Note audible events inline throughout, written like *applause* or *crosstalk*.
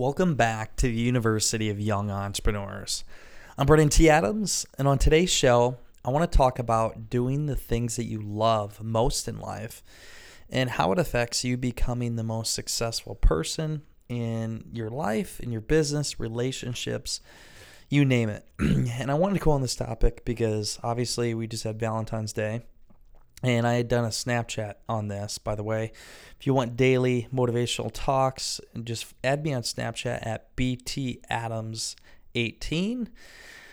Welcome back to the University of Young Entrepreneurs. I'm Brandon T. Adams, and on today's show, I want to talk about doing the things that you love most in life and how it affects you becoming the most successful person in your life, in your business, relationships, you name it. *clears throat* and I wanted to go on this topic because obviously we just had Valentine's Day. And I had done a Snapchat on this, by the way. If you want daily motivational talks, just add me on Snapchat at BTAdams18.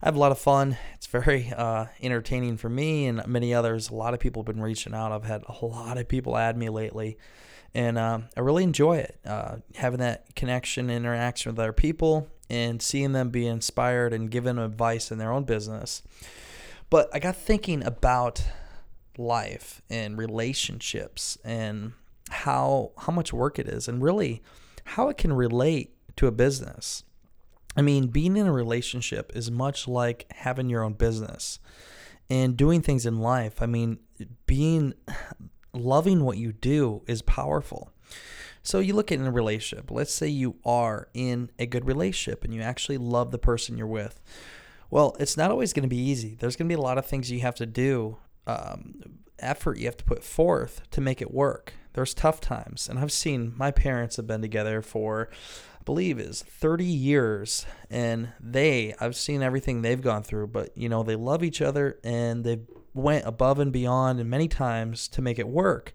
I have a lot of fun. It's very uh, entertaining for me and many others. A lot of people have been reaching out. I've had a lot of people add me lately, and uh, I really enjoy it. Uh, having that connection, interaction with other people, and seeing them be inspired and given advice in their own business. But I got thinking about life and relationships and how how much work it is and really how it can relate to a business. I mean, being in a relationship is much like having your own business and doing things in life. I mean, being loving what you do is powerful. So you look at in a relationship. Let's say you are in a good relationship and you actually love the person you're with. Well, it's not always going to be easy. There's going to be a lot of things you have to do um, effort you have to put forth to make it work. There's tough times, and I've seen my parents have been together for, I believe, is 30 years, and they, I've seen everything they've gone through, but you know they love each other and they went above and beyond, and many times to make it work.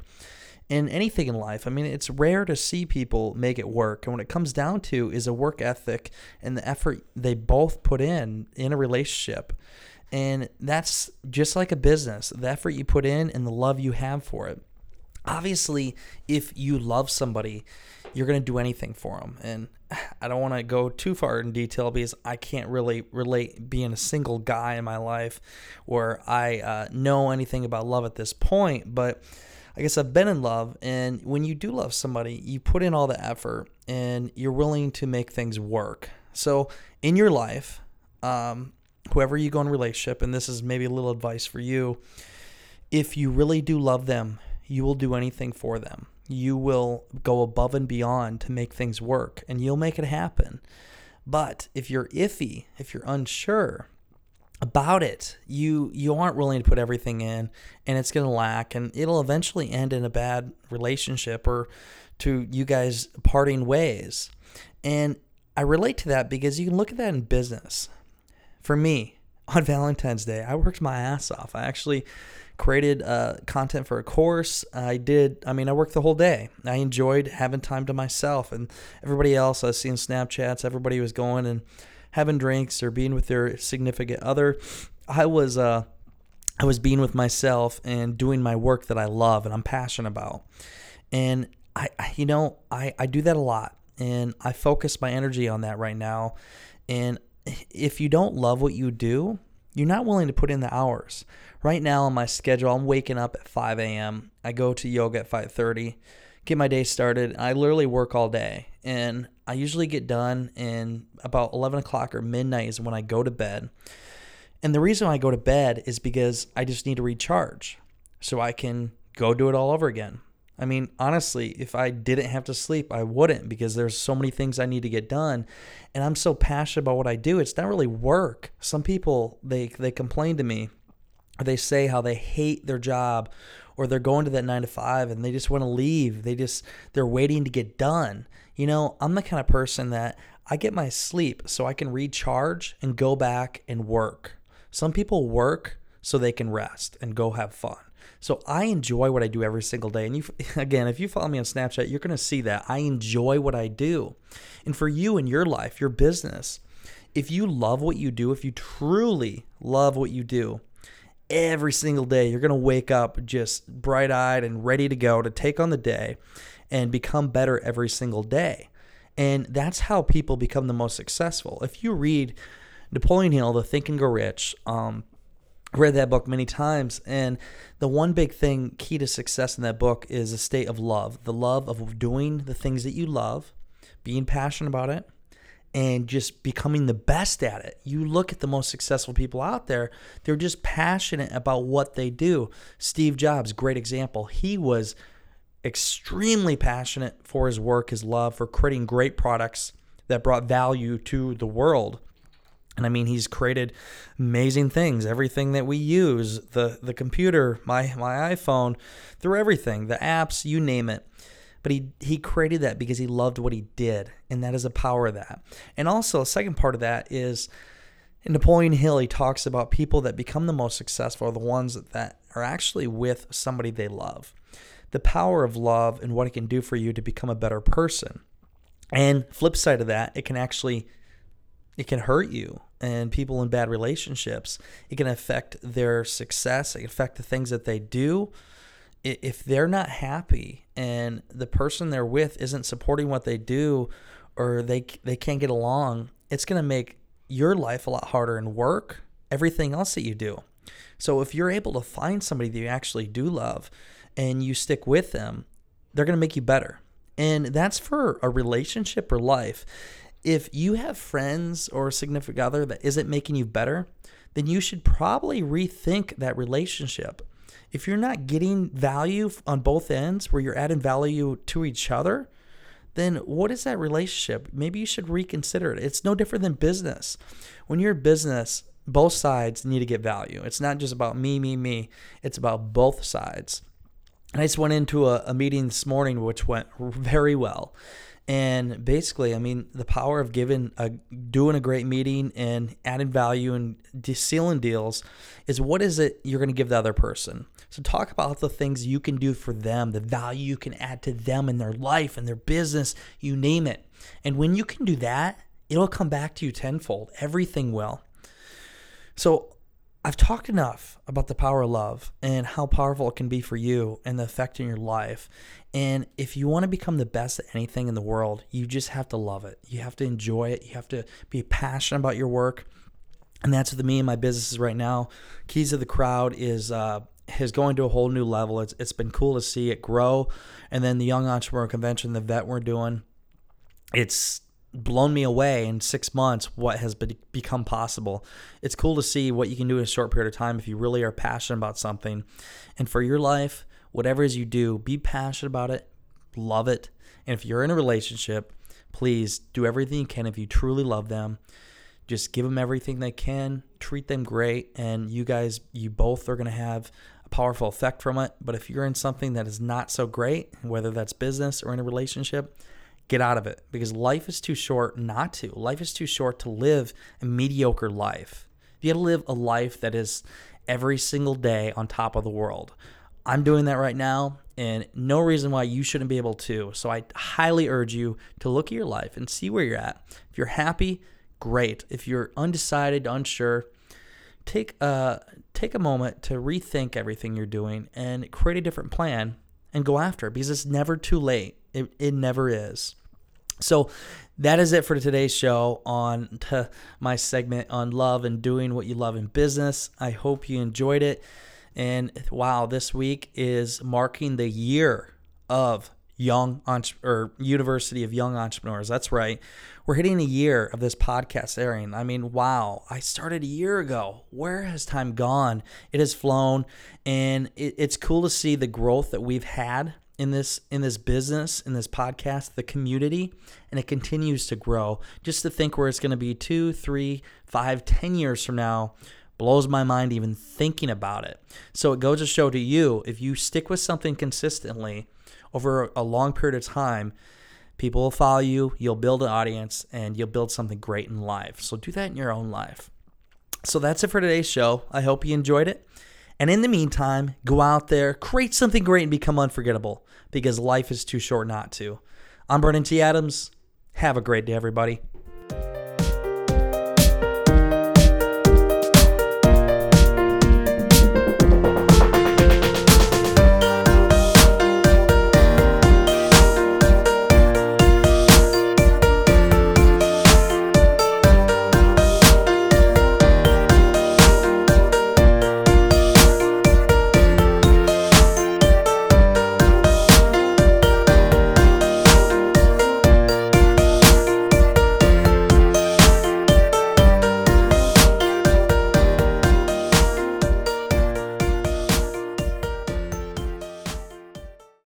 In anything in life, I mean, it's rare to see people make it work, and what it comes down to is a work ethic and the effort they both put in in a relationship. And that's just like a business the effort you put in and the love you have for it. Obviously, if you love somebody, you're going to do anything for them. And *sighs* I don't want to go too far in detail because I can't really relate being a single guy in my life where I uh, know anything about love at this point. But I guess I've been in love. And when you do love somebody, you put in all the effort and you're willing to make things work. So in your life, um, whoever you go in relationship, and this is maybe a little advice for you, if you really do love them, you will do anything for them. You will go above and beyond to make things work and you'll make it happen. But if you're iffy, if you're unsure about it, you you aren't willing to put everything in and it's going to lack and it'll eventually end in a bad relationship or to you guys parting ways. And I relate to that because you can look at that in business for me on *laughs* Valentine's Day, I worked my ass off. I actually created uh, content for a course. I did, I mean, I worked the whole day. I enjoyed having time to myself and everybody else. I was seeing Snapchats, everybody was going and having drinks or being with their significant other. I was, uh, I was being with myself and doing my work that I love and I'm passionate about. And I, you know, I, I do that a lot and I focus my energy on that right now. And if you don't love what you do, you're not willing to put in the hours. Right now on my schedule, I'm waking up at 5 a.m. I go to yoga at 5:30, get my day started. I literally work all day, and I usually get done in about 11 o'clock or midnight is when I go to bed. And the reason I go to bed is because I just need to recharge, so I can go do it all over again. I mean, honestly, if I didn't have to sleep, I wouldn't because there's so many things I need to get done and I'm so passionate about what I do. It's not really work. Some people they they complain to me or they say how they hate their job or they're going to that 9 to 5 and they just want to leave. They just they're waiting to get done. You know, I'm the kind of person that I get my sleep so I can recharge and go back and work. Some people work so they can rest and go have fun. So I enjoy what I do every single day. And you, *laughs* again, if you follow me on Snapchat, you're going to see that I enjoy what I do. And for you in your life, your business, if you love what you do, if you truly love what you do, every single day you're going to wake up just bright eyed and ready to go to take on the day and become better every single day. And that's how people become the most successful. If you read Napoleon Hill, The Think and Grow Rich, um, read that book many times and the one big thing key to success in that book is a state of love the love of doing the things that you love being passionate about it and just becoming the best at it. You look at the most successful people out there they're just passionate about what they do. Steve jobs great example. He was extremely passionate for his work his love for creating great products that brought value to the world and I mean, he's created amazing things. Everything that we use, the the computer, my my iPhone, through everything, the apps, you name it. But he he created that because he loved what he did, and that is the power of that. And also, a second part of that is in Napoleon Hill. He talks about people that become the most successful are the ones that are actually with somebody they love. The power of love and what it can do for you to become a better person. And flip side of that, it can actually it can hurt you and people in bad relationships. It can affect their success. It can affect the things that they do. If they're not happy and the person they're with isn't supporting what they do or they they can't get along, it's going to make your life a lot harder in work, everything else that you do. So if you're able to find somebody that you actually do love and you stick with them, they're going to make you better. And that's for a relationship or life if you have friends or a significant other that isn't making you better, then you should probably rethink that relationship. If you're not getting value on both ends where you're adding value to each other, then what is that relationship? Maybe you should reconsider it. It's no different than business. When you're in business, both sides need to get value. It's not just about me, me, me. It's about both sides. And I just went into a, a meeting this morning, which went very well. And basically, I mean, the power of giving a doing a great meeting and adding value and sealing deals is what is it you're going to give the other person. So talk about the things you can do for them, the value you can add to them in their life and their business, you name it. And when you can do that, it'll come back to you tenfold. Everything will. So I've talked enough about the power of love and how powerful it can be for you and the effect in your life. And if you want to become the best at anything in the world, you just have to love it. You have to enjoy it. You have to be passionate about your work. And that's with me and my businesses right now. Keys of the Crowd is uh, is going to a whole new level. It's it's been cool to see it grow. And then the Young Entrepreneur Convention, the vet we're doing, it's blown me away in six months what has be- become possible. It's cool to see what you can do in a short period of time if you really are passionate about something. And for your life, whatever it is you do, be passionate about it, love it. And if you're in a relationship, please do everything you can if you truly love them. Just give them everything they can, treat them great, and you guys, you both are going to have a powerful effect from it. But if you're in something that is not so great, whether that's business or in a relationship, get out of it because life is too short not to. Life is too short to live a mediocre life. You got to live a life that is every single day on top of the world. I'm doing that right now, and no reason why you shouldn't be able to. So I highly urge you to look at your life and see where you're at. If you're happy, great. If you're undecided, unsure, take a take a moment to rethink everything you're doing and create a different plan and go after it because it's never too late. It, it never is. So that is it for today's show on to *laughs* my segment on love and doing what you love in business. I hope you enjoyed it. And wow, this week is marking the year of Young or University of Young Entrepreneurs. That's right. We're hitting a year of this podcast airing. I mean, wow, I started a year ago. Where has time gone? It has flown, and it, it's cool to see the growth that we've had in this in this business in this podcast the community and it continues to grow. Just to think where it's going to be two three five ten years from now blows my mind even thinking about it. So it goes to show to you if you stick with something consistently over a long period of time people will follow you you'll build an audience and you'll build something great in life. So do that in your own life. So that's it for today's show. I hope you enjoyed it and in the meantime, go out there, create something great, and become unforgettable because life is too short not to. I'm Brandon T. Adams. Have a great day, everybody.